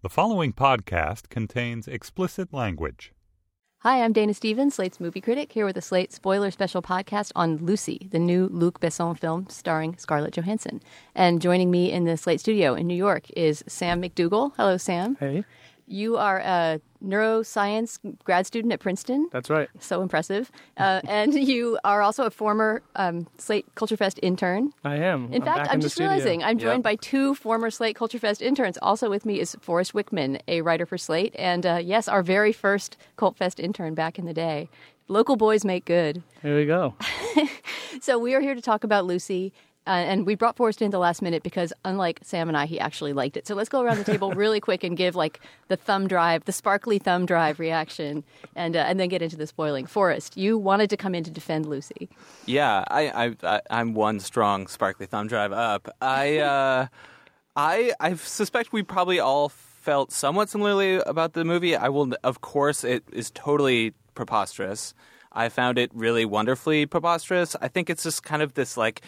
The following podcast contains explicit language. Hi, I'm Dana Stevens, Slate's movie critic, here with a Slate spoiler special podcast on Lucy, the new Luc Besson film starring Scarlett Johansson. And joining me in the Slate studio in New York is Sam McDougle. Hello, Sam. Hey, You are a neuroscience grad student at Princeton. that's right. So impressive. Uh, and you are also a former um, Slate Culture Fest intern. I am. In I'm fact, I'm just studio. realizing I'm joined Yep. by two former Slate Culture Fest interns. Also with me is Forrest Wickman, a writer for Slate, and uh, yes, our very first Cult Fest intern back in the day. Local boys make good. Here we go. So we are here to talk about Lucy. Uh, and we brought Forrest in the last minute because, unlike Sam and I, he actually liked it. So let's go around the table really quick and give like the thumb drive, the sparkly thumb drive reaction, and uh, and then get into the spoiling. Forrest, you wanted to come in to defend Lucy. Yeah, I, I, I I'm one strong sparkly thumb drive up. I, uh, I, I suspect we probably all felt somewhat similarly about the movie. I will, of course, it is totally preposterous. I found it really wonderfully preposterous. I think it's just kind of this like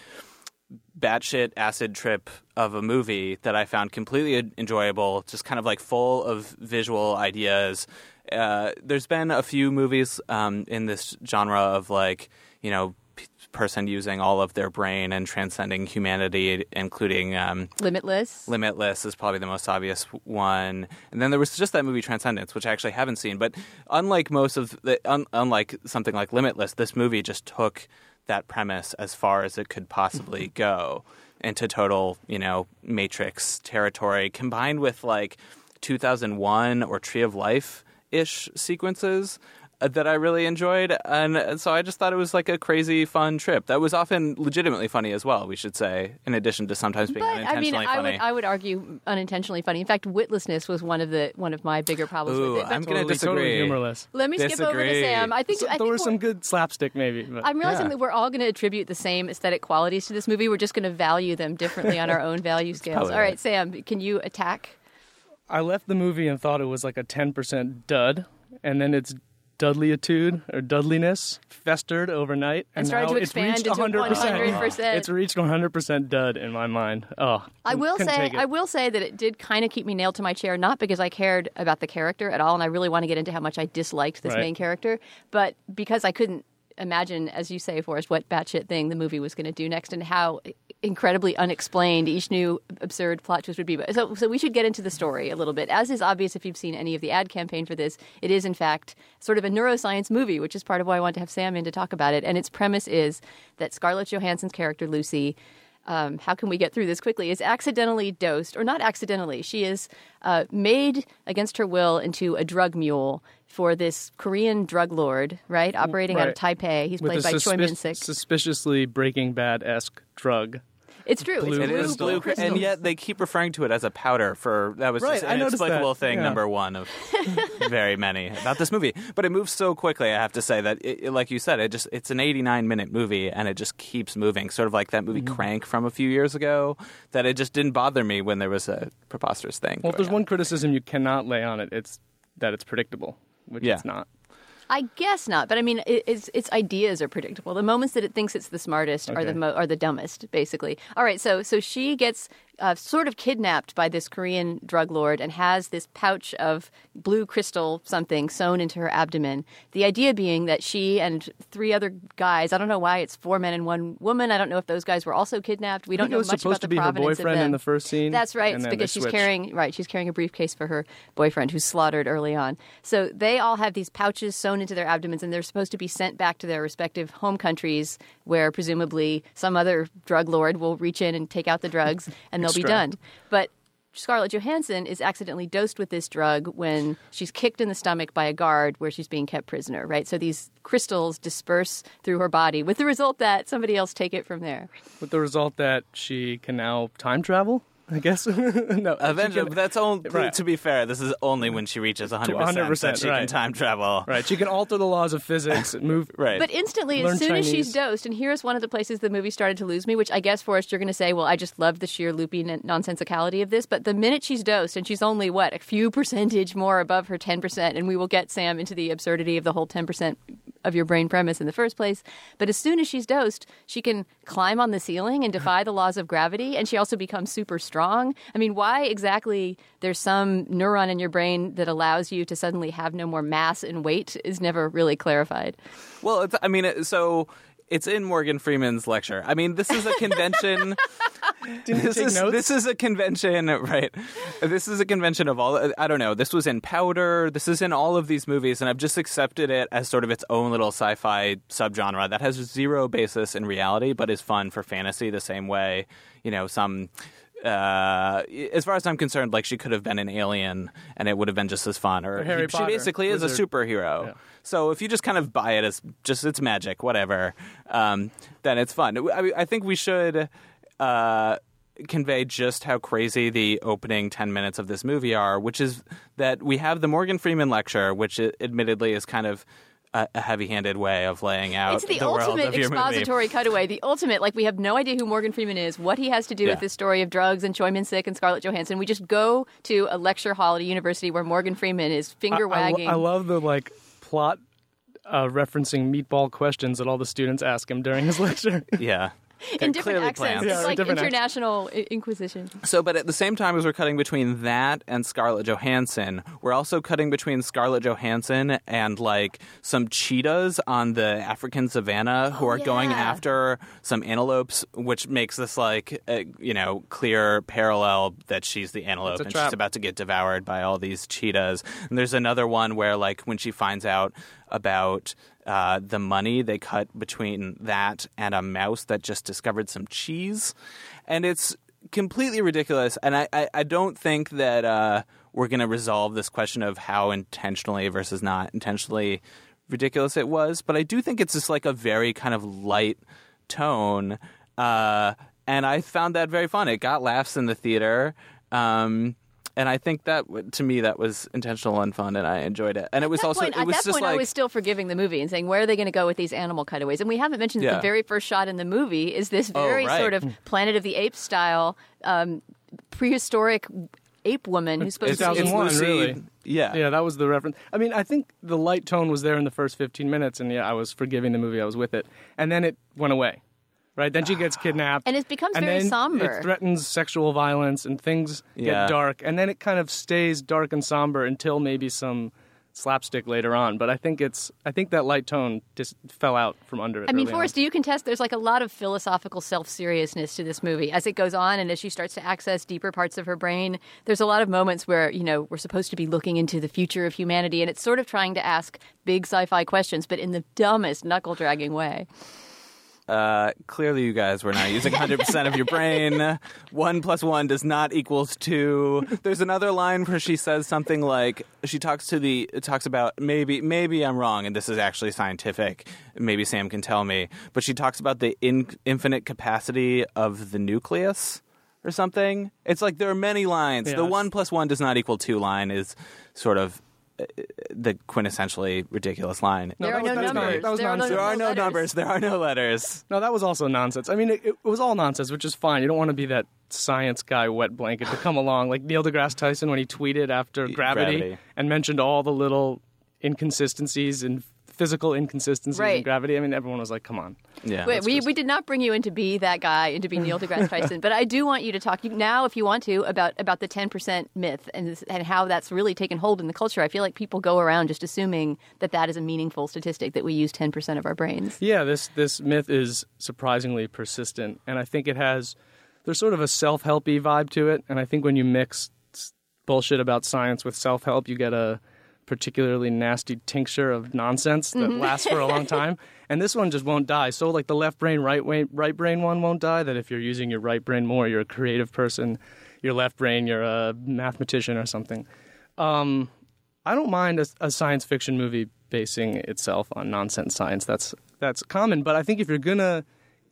batshit acid trip of a movie that I found completely enjoyable, just kind of like full of visual ideas. Uh, there's been a few movies um, in this genre of like, you know, p- person using all of their brain and transcending humanity, including um, Limitless. Limitless is probably the most obvious one, and then there was just that movie Transcendence, which I actually haven't seen. But unlike most of the, un, unlike something like Limitless, this movie just took that premise as far as it could possibly mm-hmm. go into total, you know, Matrix territory, combined with like 2001 or Tree of Life ish sequences that I really enjoyed, and so I just thought it was like a crazy fun trip. That was often legitimately funny as well. We should say, in addition to sometimes being But I mean, unintentionally I funny. would I would argue unintentionally funny. In fact, witlessness was one of the one of my bigger problems Ooh, with it. But I'm gonna Totally, totally disagree. humorless. let me skip over to. Sam. I think So I there think were some good slapstick, maybe. But I'm realizing Yeah. that we're all going to attribute the same aesthetic qualities to this movie. We're just going to value them differently on our own value scales. All right, right. Sam, can you attack? I left the movie and thought it was like a 10% dud, and then its Dudleyitude or Dudliness festered overnight, And and, started now to it's expand reached into 100%. 100%. It's reached 100% dud in my mind. Oh, I will say. I will say that it did kind of keep me nailed to my chair, not because I cared about the character at all, and I really want to get into how much I disliked this Right. main character, but because I couldn't imagine, as you say, Forrest, what batshit thing the movie was going to do next, and how incredibly unexplained each new absurd plot twist would be. But so, so we should get into the story a little bit. As is obvious if you've seen any of the ad campaign for this, it is in fact sort of a neuroscience movie, which is part of why I want to have Sam in to talk about it. And its premise is that Scarlett Johansson's character Lucy um, how can we get through this quickly, is accidentally dosed, or not accidentally, she is uh, made against her will into a drug mule for this Korean drug lord, right? Operating out of Taipei. He's With played by Choi Min Sik. suspiciously Breaking Bad esque drug. It's true. Blue it's It blue, crystal. blue, crystal. and yet they keep referring to it as a powder. For that was Right, just I an noticed inexplicable that. thing Yeah. number one of very many about this movie. But it moves so quickly. I have to say that, it, it- like you said, it just it's an 89 minute movie, and it just keeps moving. Sort of like that movie Mm-hmm. Crank from a few years ago. That it just didn't bother me when there was a preposterous thing. Well, if there's on. one criticism you cannot lay on it, it's that it's predictable, which Yeah. it's not. I guess not, but I mean, it, its its ideas are predictable. The moments that it thinks it's the smartest are the mo- are the dumbest, basically. All right, so so she gets uh, sort of kidnapped by this Korean drug lord and has this pouch of blue crystal something sewn into her abdomen. The idea being that she and three other guys, I don't know why it's four men and one woman. I don't know if those guys were also kidnapped. We don't know much about the to be her provenance of them. in the first scene. That's right. It's because she's carrying right. She's carrying a briefcase for her boyfriend who's slaughtered early on. So they all have these pouches sewn into their abdomens, and they're supposed to be sent back to their respective home countries, where presumably some other drug lord will reach in and take out the drugs, and they'll be done. But Scarlett Johansson is accidentally dosed with this drug when she's kicked in the stomach by a guard where she's being kept prisoner, right? So these crystals disperse through her body with the result that somebody else take it from there. With the result that she can now time travel. I guess. no, Eventually, can, that's only Right. to be fair. This is only when she reaches 100 100%, percent that she can time travel. right. She can alter the laws of physics, move. Right. But instantly, as soon as she's dosed, and here's one of the places the movie started to lose me, which I guess, Forrest, you're going to say, well, I just love the sheer loopy n- nonsensicality of this. But the minute she's dosed, and she's only, what, a few percentage more above her 10%, and we will get Sam into the absurdity of the whole 10% of your brain premise in the first place. But as soon as she's dosed, she can climb on the ceiling and defy the laws of gravity, and she also becomes super strong. I mean, why exactly there's some neuron in your brain that allows you to suddenly have no more mass and weight is never really clarified. Well, it's, I mean, so it's in Morgan Freeman's lecture. I mean, this is a convention. This is notes? this is a convention, right? This is a convention of all. I don't know. This was in Powder. This is in all of these movies, and I've just accepted it as sort of its own little sci-fi subgenre that has zero basis in reality, but is fun for fantasy the same way. You know, some. Uh, as far as I'm concerned, like she could have been an alien, and it would have been just as fun. Or, Or Harry she Potter, basically is a superhero. Yeah. So if you just kind of buy it as just it's magic, whatever, um, then it's fun. I, I think we should uh, convey just how crazy the opening ten minutes of this movie are, which is that we have the Morgan Freeman lecture, which admittedly is kind of a, a heavy-handed way of laying out It's the, world ultimate of your movie. expository cutaway. The ultimate, like we have no idea who Morgan Freeman is, what he has to do Yeah. with this story of drugs and Choi Min Sik and Scarlett Johansson. We just go to a lecture hall at a university where Morgan Freeman is finger I- I lo- wagging. I, love the like plot uh, referencing meatball questions that all the students ask him during his lecture. Yeah. In different accents. Yeah, it's like different accents. international I- inquisition. So, but at the same time as we're cutting between that and Scarlett Johansson, we're also cutting between Scarlett Johansson and like some cheetahs on the African savannah who Oh, are going after some antelopes, which makes this like a, you know clear parallel that she's the antelope and trap. she's about to get devoured by all these cheetahs. And there's another one where like when she finds out about uh, the money they cut between that and a mouse that just discovered some cheese, and it's completely ridiculous. And I, I, I don't think that uh, we're going to resolve this question of how intentionally versus not intentionally ridiculous it was. But I do think it's just like a very kind of light tone, uh, and I found that very fun. It got laughs in the theater. Um, and I think that to me that was intentional and fun, and I enjoyed it. And it was also point, it was at that just point, like I was still forgiving the movie and saying, where are they going to go with these animal cutaways? And we haven't mentioned that Yeah. the very first shot in the movie is this Oh, very right. sort of Planet of the Apes style um, prehistoric ape woman who's supposed it's, to be. it's 2001, Lucy, really. Yeah, yeah, that was the reference. I mean, I think the light tone was there in the first 15 minutes, and yeah, I was forgiving the movie. I was with it, and then it went away. Right then, she gets kidnapped, And it becomes and very then somber. It threatens sexual violence, and things Yeah. get dark, and then it kind of stays dark and somber until maybe some slapstick later on. But I think it's, I think that light tone just fell out from under it. I mean, early on. Forrest, do you contest there's like a lot of philosophical self seriousness to this movie as it goes on and as she starts to access deeper parts of her brain? There's a lot of moments where, you know, we're supposed to be looking into the future of humanity and it's sort of trying to ask big sci fi questions, but in the dumbest, knuckle dragging way. Uh, clearly, you guys were not using 100% of your brain. One plus one does not equals two. There's another line where she says something like she talks to the talks about maybe maybe I'm wrong and this is actually scientific. Maybe Sam can tell me, but she talks about the in, infinite capacity of the nucleus or something. It's like there are many lines. Yeah, the one plus one does not equal two line is sort of the quintessentially ridiculous line. No, there that are was- no that was numbers. not- that was there are no, nonsense. There are no letters. numbers. There are no letters. No, that was also nonsense. I mean, it, it was all nonsense, which is fine. You don't want to be that science guy wet blanket to come along, like Neil deGrasse Tyson when he tweeted after Gravity, Gravity. and mentioned all the little inconsistencies and physical inconsistencies in Gravity. I mean, everyone was like, "Come on." Yeah. Wait, we, just- we did not bring you in to be that guy and to be Neil deGrasse Tyson, but I do want you to talk now, if you want to, about about the ten percent myth and this- and how that's really taken hold in the culture. I feel like people go around just assuming that that is a meaningful statistic that we use ten percent of our brains. Yeah, this this myth is surprisingly persistent, and I think it has there's sort of a self helpy vibe to it, and I think when you mix bullshit about science with self help, you get a particularly nasty tincture of nonsense that lasts for a long time. And this one just won't die. So like the left brain, right brain, right brain one won't die. That if you're using your right brain more, you're a creative person. Your left brain, you're a mathematician or something. Um, I don't mind a, a science fiction movie basing itself on nonsense science. That's that's common. But I think if you're gonna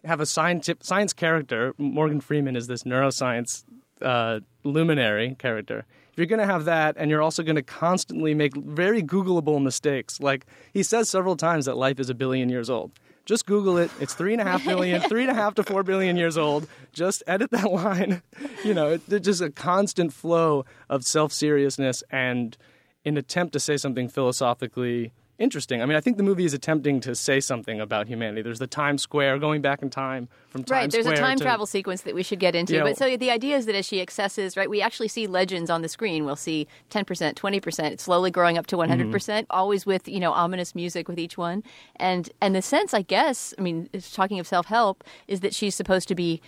have a science science character, Morgan Freeman is this neuroscience uh, luminary character. You're gonna have that, and you're also gonna constantly make very Googleable mistakes, like he says several times that life is a billion years old. Just Google it. It's three and a half billion, three and a half to four billion years old. Just edit that line. You know, it, there's just a constant flow of self seriousness and an attempt to say something philosophically interesting. I mean, I think the movie is attempting to say something about humanity. There's the Times Square going back in time from Times Right, there's a time to- travel sequence that we should get into. Yeah. But so the idea is that as she accesses, right, we actually see legends on the screen. We'll see 10%, 20%, slowly growing up to mm-hmm. 100%, percent always with, you know, ominous music with each one. And and the sense, I guess, I mean, it's talking of self-help is that she's supposed to be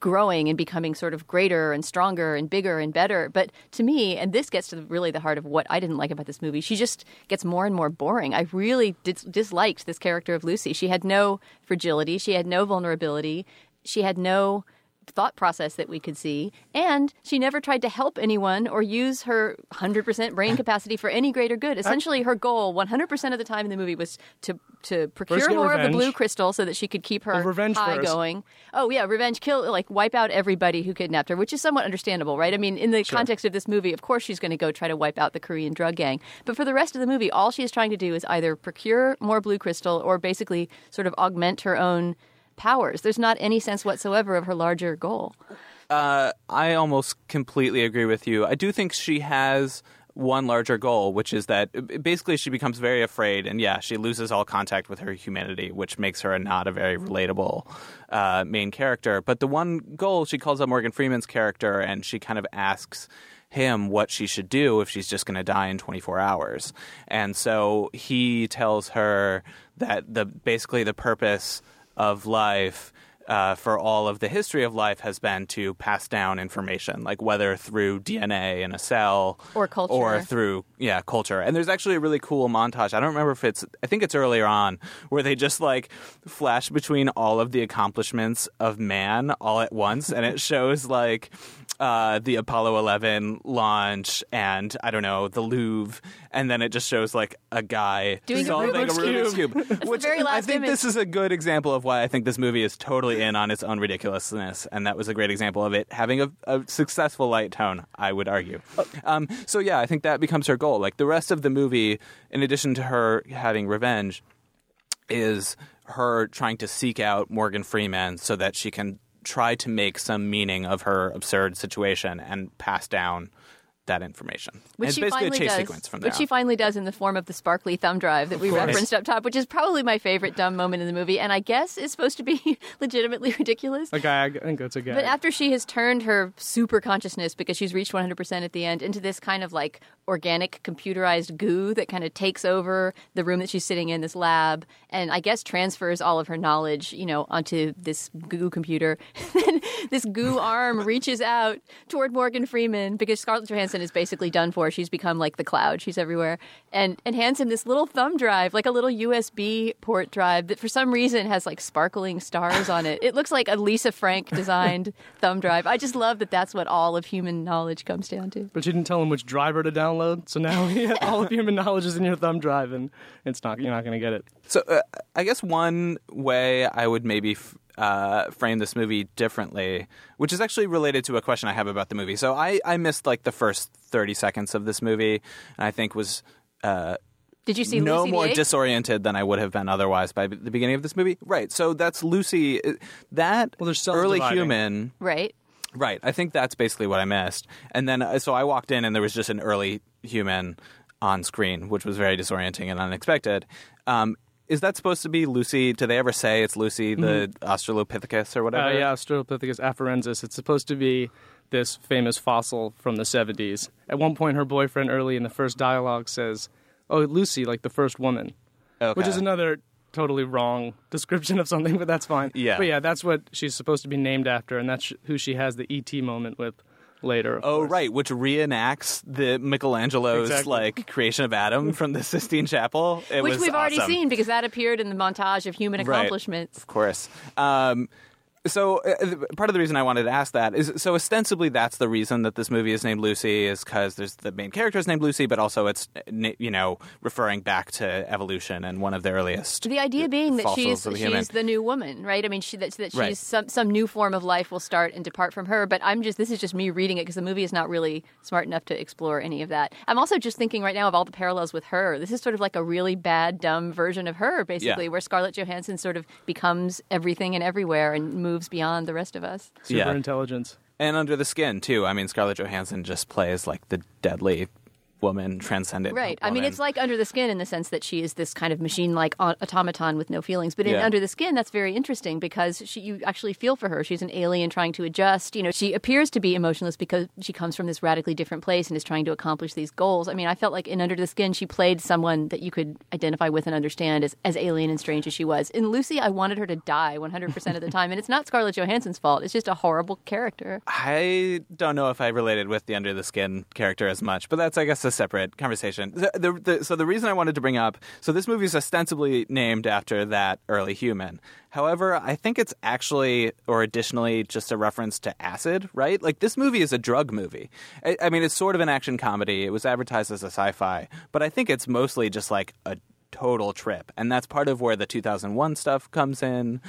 growing and becoming sort of greater and stronger and bigger and better. But to me, and this gets to really the heart of what I didn't like about this movie, she just gets more and more boring. I really dis- disliked this character of Lucy. She had no fragility, she had no vulnerability, she had no thought process that we could see and she never tried to help anyone or use her 100% brain capacity for any greater good. Essentially her goal 100% of the time in the movie was to to procure more of the blue crystal so that she could keep her Well, revenge high first. going. Oh yeah revenge kill like wipe out everybody who kidnapped her which is somewhat understandable right? I mean in the context of this movie of course she's going to go try to wipe out the korean drug gang. But for the rest of the movie all she is trying to do is either procure more blue crystal or basically sort of augment her own powers there's not any sense whatsoever of her larger goal Uh, I almost completely agree with you. I do think she has one larger goal, which is that basically she becomes very afraid, and yeah, she loses all contact with her humanity, which makes her not a very relatable uh, main character. But the one goal, she calls up Morgan Freeman's character, and she kind of asks him what she should do if she's just going to die in 24 hours. And so he tells her that the basically the purpose of life uh, for all of the history of life has been to pass down information, like whether through DNA in a cell Or culture. or through yeah culture. And there's actually a really cool montage. I don't remember if it's I think it's earlier on where they just like flash between all of the accomplishments of man all at once, and it shows like. Uh, the Apollo 11 launch, and I don't know the Louvre, and then it just shows like a guy Doing a solving Rubik's Rubik's Cube. cube. Which I think image. this is a good example of why I think this movie is totally in on its own ridiculousness, and that was a great example of it having a, a successful light tone. I would argue. Um, so yeah, I think that becomes her goal. Like the rest of the movie, in addition to her having revenge, is her trying to seek out Morgan Freeman so that she can try to make some meaning of her absurd situation and pass down that information. Which And she it's basically finally a chase does. sequence from there. which she finally does in the form of the sparkly thumb drive that we referenced up top, which is probably my favorite dumb moment in the movie, and I guess is supposed to be legitimately ridiculous. A gag. I think that's a gag. But after she has turned her super consciousness because she's reached 100% at the end into this kind of like organic computerized goo that kind of takes over the room that she's sitting in, this lab, and I guess transfers all of her knowledge, you know, onto this goo computer. then this goo arm reaches out toward Morgan Freeman because Scarlett Johansson is basically done for. She's become like the cloud. She's everywhere. And and hands him this little thumb drive, like a little USB port drive that for some reason has like sparkling stars on it. It looks like a Lisa Frank designed thumb drive. I just love that that's what all of human knowledge comes down to. But you didn't tell him which driver to download, so now all of human knowledge is in your thumb drive, and it's not you're not going to get it. So uh, I guess one way I would maybe f- uh, frame this movie differently, which is actually related to a question I have about the movie. So I, I missed like the first thirty seconds of this movie, and I think was uh, Did you see no Lucy the more Ape? disoriented than I would have been otherwise by the beginning of this movie. Right. So that's Lucy. That Well, they're early self-dividing. human. right. Right. I think that's basically what I missed. And then, uh, so I walked in and there was just an early human on screen, which was very disorienting and unexpected. Um, is that supposed to be Lucy? Do they ever say it's Lucy, the Australopithecus or whatever? Uh, yeah, Australopithecus afarensis. It's supposed to be this famous fossil from the 70s. At one point, her boyfriend early in the first dialogue says, "Oh, Lucy, like the first woman," Okay. which is another totally wrong description of something, but that's fine. Yeah. But yeah, that's what she's supposed to be named after, and that's who she has the ET moment with later. of Oh, course. right, which reenacts the Michelangelo's Exactly. like creation of Adam from the Sistine Chapel. It Which was we've already seen because that appeared in the montage of human Right. accomplishments. Of course. Um, so uh, part of the reason I wanted to ask that is so ostensibly that's the reason that this movie is named Lucy is because there's the main character is named Lucy, but also it's uh, you know referring back to evolution and one of the earliest. The idea being that she's human. she's the new woman, right? I mean, she, that, that she's Right. some some new form of life will start and depart from her. But I'm just this is just me reading it because the movie is not really smart enough to explore any of that. I'm also just thinking right now of all the parallels with her. This is sort of like a really bad, dumb version of her, basically, Yeah. where Scarlett Johansson sort of becomes everything and everywhere and moves beyond the rest of us. super Yeah. intelligence. and under the skin too. I mean, Scarlett Johansson just plays like the deadly woman, transcendent. Right. I mean, it's like Under the Skin in the sense that she is this kind of machine-like automaton with no feelings. But in Yeah. Under the Skin, that's very interesting because she, you actually feel for her. She's an alien trying to adjust. You know, she appears to be emotionless because she comes from this radically different place and is trying to accomplish these goals. I mean, I felt like in Under the Skin, she played someone that you could identify with and understand as, as alien and strange as she was. In Lucy, I wanted her to die 100% of the time. And it's not Scarlett Johansson's fault. It's just a horrible character. I don't know if I related with the under the skin character as much, but that's I guess a separate conversation. The, the, the, so the reason I wanted to bring up so this movie is ostensibly named after that early human. However, I think it's actually or additionally just a reference to acid, right? Like this movie is a drug movie. I, I mean, it's sort of an action comedy. It was advertised as a sci-fi, but I think it's mostly just like a total trip, and that's part of where the 2001 stuff comes in.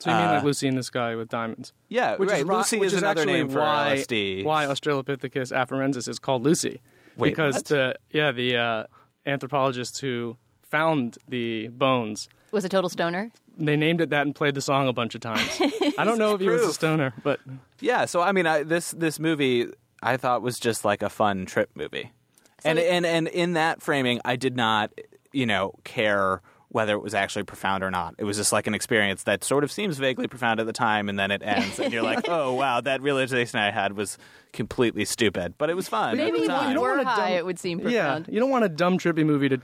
So you mean Uh, like Lucy in the Sky with diamonds? Yeah, which right. Is, Lucy which is another actually name for why, LSD. Why Australopithecus afarensis is called Lucy? Wait, because what? the yeah the uh, anthropologists who found the bones Was a total stoner. they named it that and played the song a bunch of times. I don't know if he was a stoner, but Yeah, so I mean, I, this this movie I thought was just like a fun trip movie, and it- and and in that framing, I did not, you know, care whether it was actually profound or not. It was just like an experience that sort of seems vaguely profound at the time, and then it ends, and you're like, oh wow, that realization I had was completely stupid, but it was fun. Maybe at the time. you don't were wanna high, dumb- it would seem yeah, profound. you don't want a dumb trippy movie to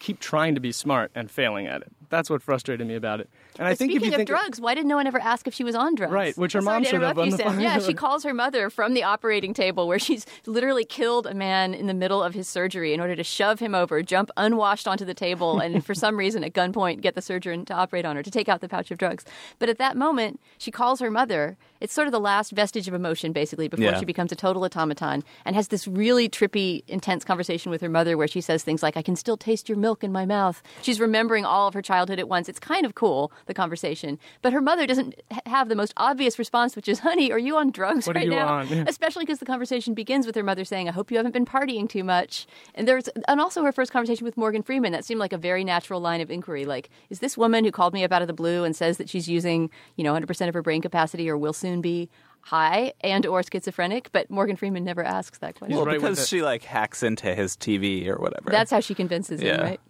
keep trying to be smart and failing at it. That's what frustrated me about it. And I think speaking if you of think drugs, why did no one ever ask if she was on drugs? Right, which her sorry mom should have on you, the Sam. Yeah, she calls her mother from the operating table where she's literally killed a man in the middle of his surgery in order to shove him over, jump unwashed onto the table, and for some reason at gunpoint get the surgeon to operate on her to take out the pouch of drugs. But at that moment, she calls her mother. It's sort of the last vestige of emotion, basically, before Yeah. she becomes a total automaton, and has this really trippy, intense conversation with her mother where she says things like, "I can still taste your milk in my mouth." She's remembering all of her childhood at once. It's kind of cool the conversation, but her mother doesn't have the most obvious response, which is, "Honey, are you on drugs What are right you now?" on? Yeah. Especially because the conversation begins with her mother saying, "I hope you haven't been partying too much." And there's and also her first conversation with Morgan Freeman that seemed like a very natural line of inquiry. Like, is this woman who called me up out of the blue and says that she's using, you know, 100% of her brain capacity or will soon be high and or schizophrenic? But Morgan Freeman never asks that question. well, right because she like hacks into his TV or whatever. That's how she convinces him, right?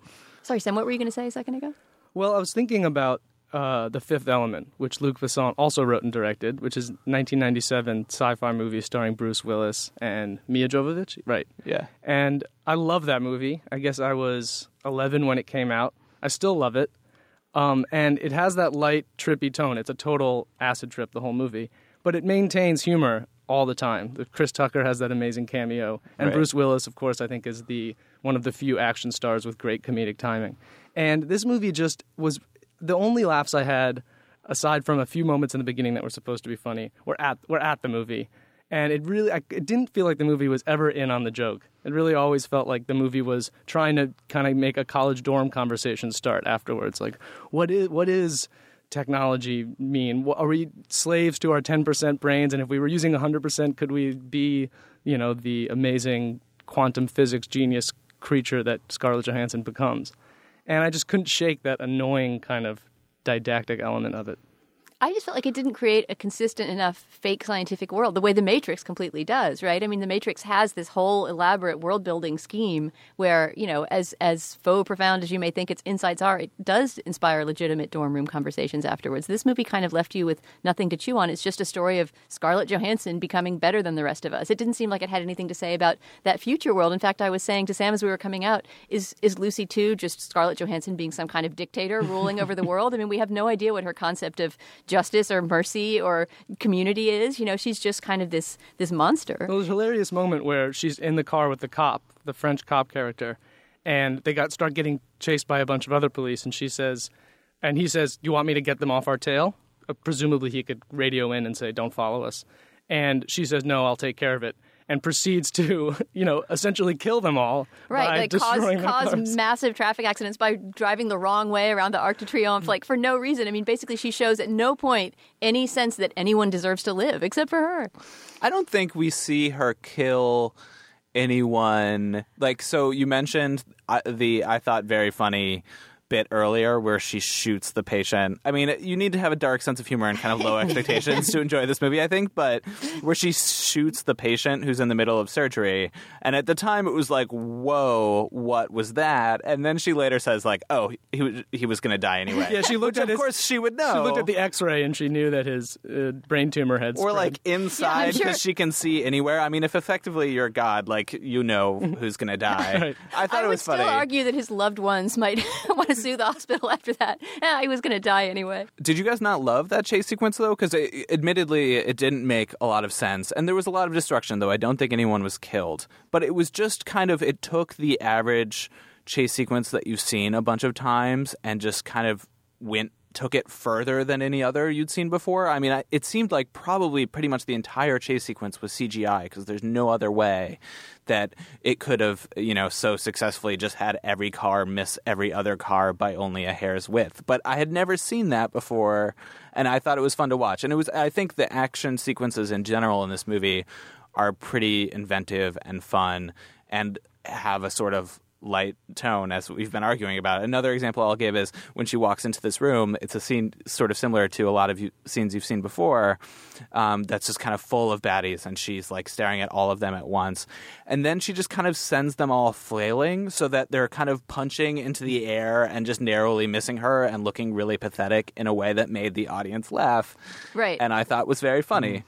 Sorry, Sam. What were you going to say a second ago? Well, I was thinking about uh, The Fifth Element, which Luc Besson also wrote and directed, which is 1997 sci-fi movie starring Bruce Willis and Mia Jovovich. Right. yeah. And I love that movie. I guess I was 11 when it came out. I still love it. Um, and it has that light, trippy tone. It's a total acid trip, the whole movie. But it maintains humor all the time. Chris Tucker has that amazing cameo. And Right. Bruce Willis, of course, I think is the one of the few action stars with great comedic timing. And this movie just was the only laughs I had, aside from a few moments in the beginning that were supposed to be funny, were at were at the movie. And it really, I, it didn't feel like the movie was ever in on the joke. It really always felt like the movie was trying to kind of make a college dorm conversation start afterwards. Like, what is what is technology mean? Are we slaves to our ten percent brains? And if we were using hundred percent, could we be, you know, the amazing quantum physics genius creature that Scarlett Johansson becomes? And I just couldn't shake that annoying kind of didactic element of it. I just felt like it didn't create a consistent enough fake scientific world the way the Matrix completely does, right? I mean, the Matrix has this whole elaborate world building scheme where, you know, as as faux profound as you may think its insights are, it does inspire legitimate dorm room conversations afterwards. This movie kind of left you with nothing to chew on. It's just a story of Scarlett Johansson becoming better than the rest of us. It didn't seem like it had anything to say about that future world. In fact, I was saying to Sam as we were coming out, is is Lucy too just Scarlett Johansson being some kind of dictator ruling over the world? I mean, we have no idea what her concept of justice or mercy or community is. You know, she's just kind of this this monster. Well, there's a hilarious moment where she's in the car with the cop, the French cop character, and they got start getting chased by a bunch of other police, and she says, and he says, "You want me to get them off our tail?" Uh, presumably, he could radio in and say, "Don't follow us," and she says, "No, I'll take care of it." And proceeds to, you know, essentially kill them all Right, by like cause, destroying their cause massive traffic accidents by driving the wrong way around the Arc de Triomphe, like for no reason. I mean, basically, she shows at no point any sense that anyone deserves to live except for her. I don't think we see her kill anyone. Like, so you mentioned uh, the I thought very funny bit earlier where she shoots the patient. I mean, you need to have a dark sense of humor and kind of low expectations to enjoy this movie, I think, but where she shoots the patient who's in the middle of surgery. And at the time it was like, "Whoa, what was that?" And then she later says like, "Oh, he was he was going to die anyway." Yeah, she looked Which at of his- course she would know. She looked at the X-ray and she knew that his uh, brain tumor had or spread. like inside sure. because she can see anywhere. I mean, if effectively you're God, like you know who's going to die. Right. I thought I it would was still funny. argue that his loved ones might want to sue the hospital after that. Ah, he was going to die anyway. Did you guys not love that chase sequence though? Because admittedly, it didn't make a lot of sense, and there was a lot of destruction. Though I don't think anyone was killed, but it was just kind of it took the average chase sequence that you've seen a bunch of times and just kind of went took it further than any other you'd seen before. I mean, I, it seemed like probably pretty much the entire chase sequence was CGI because there's no other way that it could have, you know, so successfully just had every car miss every other car by only a hair's width. But I had never seen that before, and I thought it was fun to watch. And it was, I think, the action sequences in general in this movie are pretty inventive and fun, and have a sort of light tone as we've been arguing about. Another example I'll give is when she walks into this room. It's a scene sort of similar to a lot of you, scenes you've seen before. Um, that's just kind of full of baddies, and she's like staring at all of them at once. And then she just kind of sends them all flailing so that they're kind of punching into the air and just narrowly missing her and looking really pathetic in a way that made the audience laugh. Right. And I thought was very funny.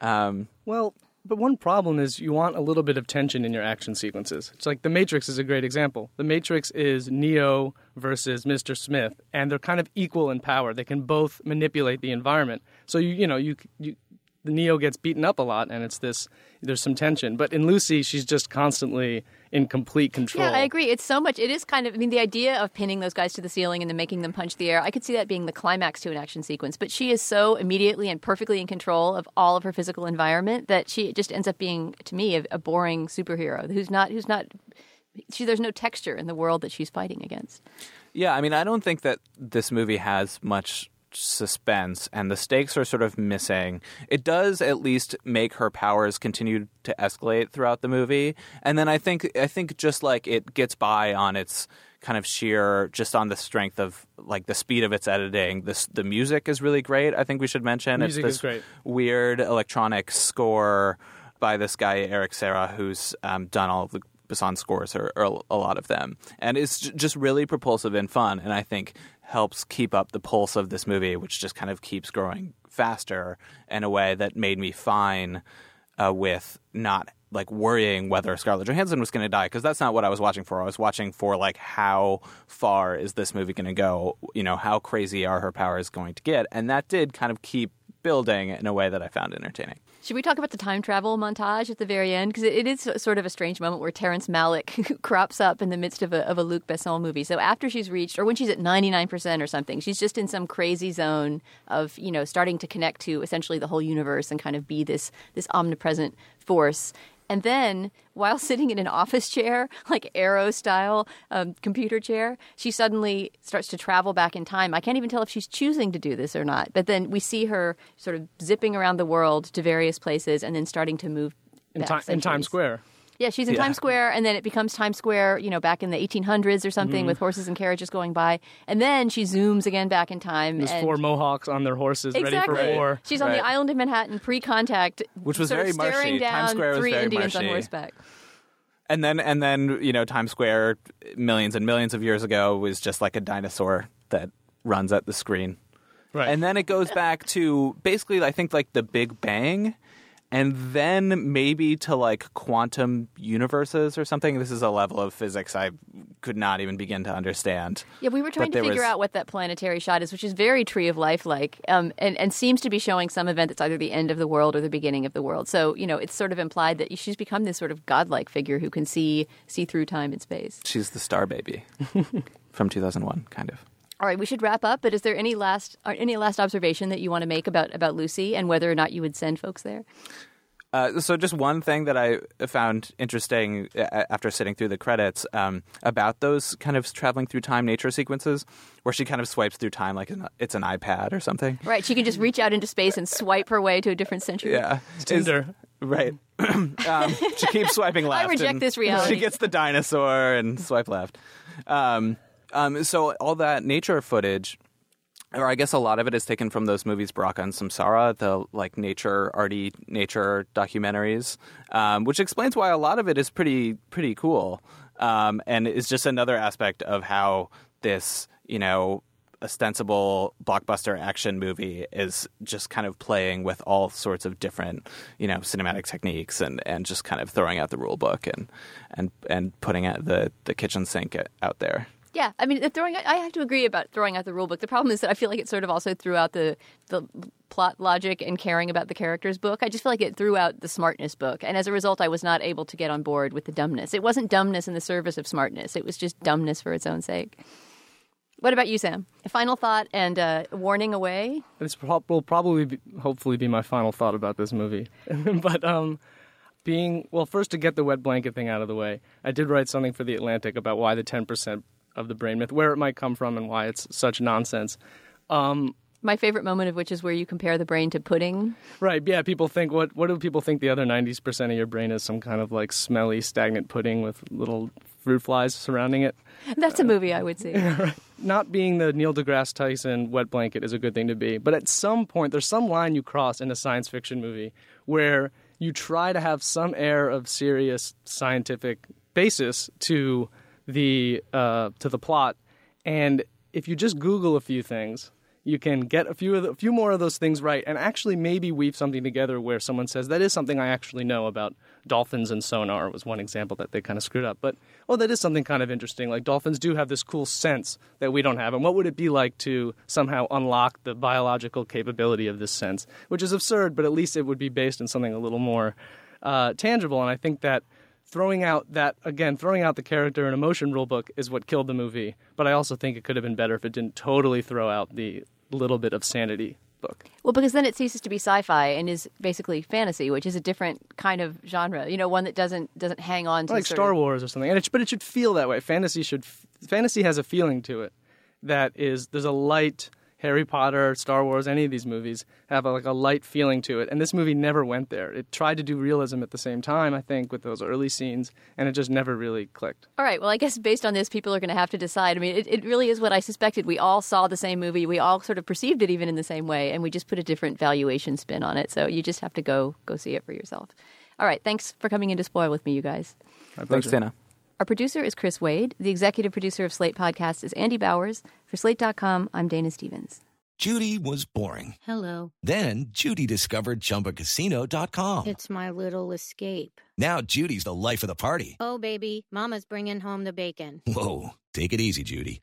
Um, Well, but one problem is you want a little bit of tension in your action sequences. It's like The Matrix is a great example. The Matrix is Neo versus Mr. Smith, and they're kind of equal in power. They can both manipulate the environment. So you you know you you the Neo gets beaten up a lot, and it's this there's some tension. But in Lucy, she's just constantly in complete control. Yeah, I agree. It's so much. It is kind of. I mean, the idea of pinning those guys to the ceiling and then making them punch the air. I could see that being the climax to an action sequence. But she is so immediately and perfectly in control of all of her physical environment that she just ends up being, to me, a, a boring superhero who's not. Who's not. She, there's no texture in the world that she's fighting against. Yeah, I mean, I don't think that this movie has much suspense and the stakes are sort of missing. It does at least make her powers continue to escalate throughout the movie. And then I think I think just like it gets by on its kind of sheer just on the strength of like the speed of its editing. This the music is really great. I think we should mention Music it's is this great. weird electronic score by this guy Eric Serra who's um, done all of the Besson scores or, or a lot of them, and it's just really propulsive and fun. And I think helps keep up the pulse of this movie, which just kind of keeps growing faster in a way that made me fine uh, with not like worrying whether Scarlett Johansson was going to die because that's not what I was watching for. I was watching for like how far is this movie going to go? You know, how crazy are her powers going to get? And that did kind of keep building in a way that I found entertaining. Should we talk about the time travel montage at the very end? Because it is sort of a strange moment where Terrence Malick crops up in the midst of a, of a Luc Besson movie. So after she's reached, or when she's at 99% or something, she's just in some crazy zone of, you know, starting to connect to essentially the whole universe and kind of be this, this omnipresent force. And then, while sitting in an office chair, like Aeron style um, computer chair, she suddenly starts to travel back in time. I can't even tell if she's choosing to do this or not. But then we see her sort of zipping around the world to various places and then starting to move in, ti- in Times. Square. Yeah, she's in Yeah. Times Square, and then it becomes Times Square, you know, back in the 1800s or something, Mm-hmm. with horses and carriages going by. And then she zooms again back in time. There's and four Mohawks on their horses exactly. ready for war. She's on the island of Manhattan, pre-contact, Which was sort of very marshy. staring Times down Square was three very Indians on horseback. And then and then you know Times Square millions and millions of years ago was just like a dinosaur that runs at the screen. Right. And then it goes back to basically I think like the Big Bang and then maybe to like quantum universes or something. This is a level of physics I could not even begin to understand. Yeah, we were trying But to figure was- out what that planetary shot is, which is very Tree of Life like, um, and, and seems to be showing some event that's either the end of the world or the beginning of the world. So, you know, it's sort of implied that she's become this sort of godlike figure who can see see through time and space. She's the star baby from 2001 kind of. All right, we should wrap up. But is there any last any last observation that you want to make about about Lucy and whether or not you would send folks there? Uh, so just one thing that I found interesting uh, after sitting through the credits um, about those kind of traveling through time nature sequences, where she kind of swipes through time like an- it's an iPad or something. Right, she can just reach out into space and swipe her way to a different century. Yeah, Tinder. Is- right. um, she keeps swiping left. I reject this reality. She gets the dinosaur and swipe left. Um, Um, so all that nature footage, or I guess a lot of it is taken from those movies Baraka and Samsara, the like nature arty nature documentaries, um, which explains why a lot of it is pretty pretty cool, um, and is just another aspect of how this you know ostensible blockbuster action movie is just kind of playing with all sorts of different, you know, cinematic techniques and, and just kind of throwing out the rule book and and and putting out the the kitchen sink out there. Yeah, I mean, throwing. I have to agree about throwing out the rule book. The problem is that I feel like it sort of also threw out the the plot logic and caring about the characters book. I just feel like it threw out the smartness book, and as a result, I was not able to get on board with the dumbness. It wasn't dumbness in the service of smartness. It was just dumbness for its own sake. What about you, Sam? A final thought and uh, warning away. This pro- will probably, be, hopefully, be my final thought about this movie. but um, being well, first to get the wet blanket thing out of the way, I did write something for the Atlantic about why the ten percent of the brain myth, where it might come from, and why it's such nonsense. Um, my favorite moment of which is where you compare the brain to pudding. Right. Yeah. People think what what do people think the other ninety percent of your brain is? Some kind of like smelly, stagnant pudding with little fruit flies surrounding it. That's a movie I would see. Not being the Neil deGrasse Tyson wet blanket is a good thing to be, but at some point there's some line you cross in a science fiction movie where you try to have some air of serious scientific basis to the uh, to the plot, and if you just Google a few things you can get a few of the, a few more of those things right. And actually maybe weave something together where someone says that is something I actually know about dolphins and sonar was one example that they kind of screwed up. But oh that is something kind of interesting. Like dolphins do have this cool sense that we don't have. And what would it be like to somehow unlock the biological capability of this sense? Which is absurd but at least it would be based in something a little more uh, tangible. And I think that throwing out that again throwing out the character and emotion rulebook is what killed the movie but i also think it could have been better if it didn't totally throw out the little bit of sanity book. Well because then it ceases to be sci-fi and is basically fantasy which is a different kind of genre you know one that doesn't doesn't hang on to like star of... wars or something and it, but it should feel that way. Fantasy should fantasy has a feeling to it that is there's a light Harry Potter, Star Wars, any of these movies have a, like a light feeling to it, and this movie never went there. It tried to do realism at the same time, I think, with those early scenes, and it just never really clicked. All right, well, I guess based on this, people are going to have to decide. I mean, it, it really is what I suspected. We all saw the same movie, we all sort of perceived it even in the same way, and we just put a different valuation spin on it. So you just have to go go see it for yourself. All right, thanks for coming in to spoil with me, you guys. Thanks, Dana. Our producer is Chris Wade. The executive producer of Slate Podcast is Andy Bowers. For Slate.com, I'm Dana Stevens. Judy was boring. Hello. Then Judy discovered ChumbaCasino.com. It's my little escape. Now Judy's the life of the party. Oh, baby, Mama's bringing home the bacon. Whoa, take it easy, Judy.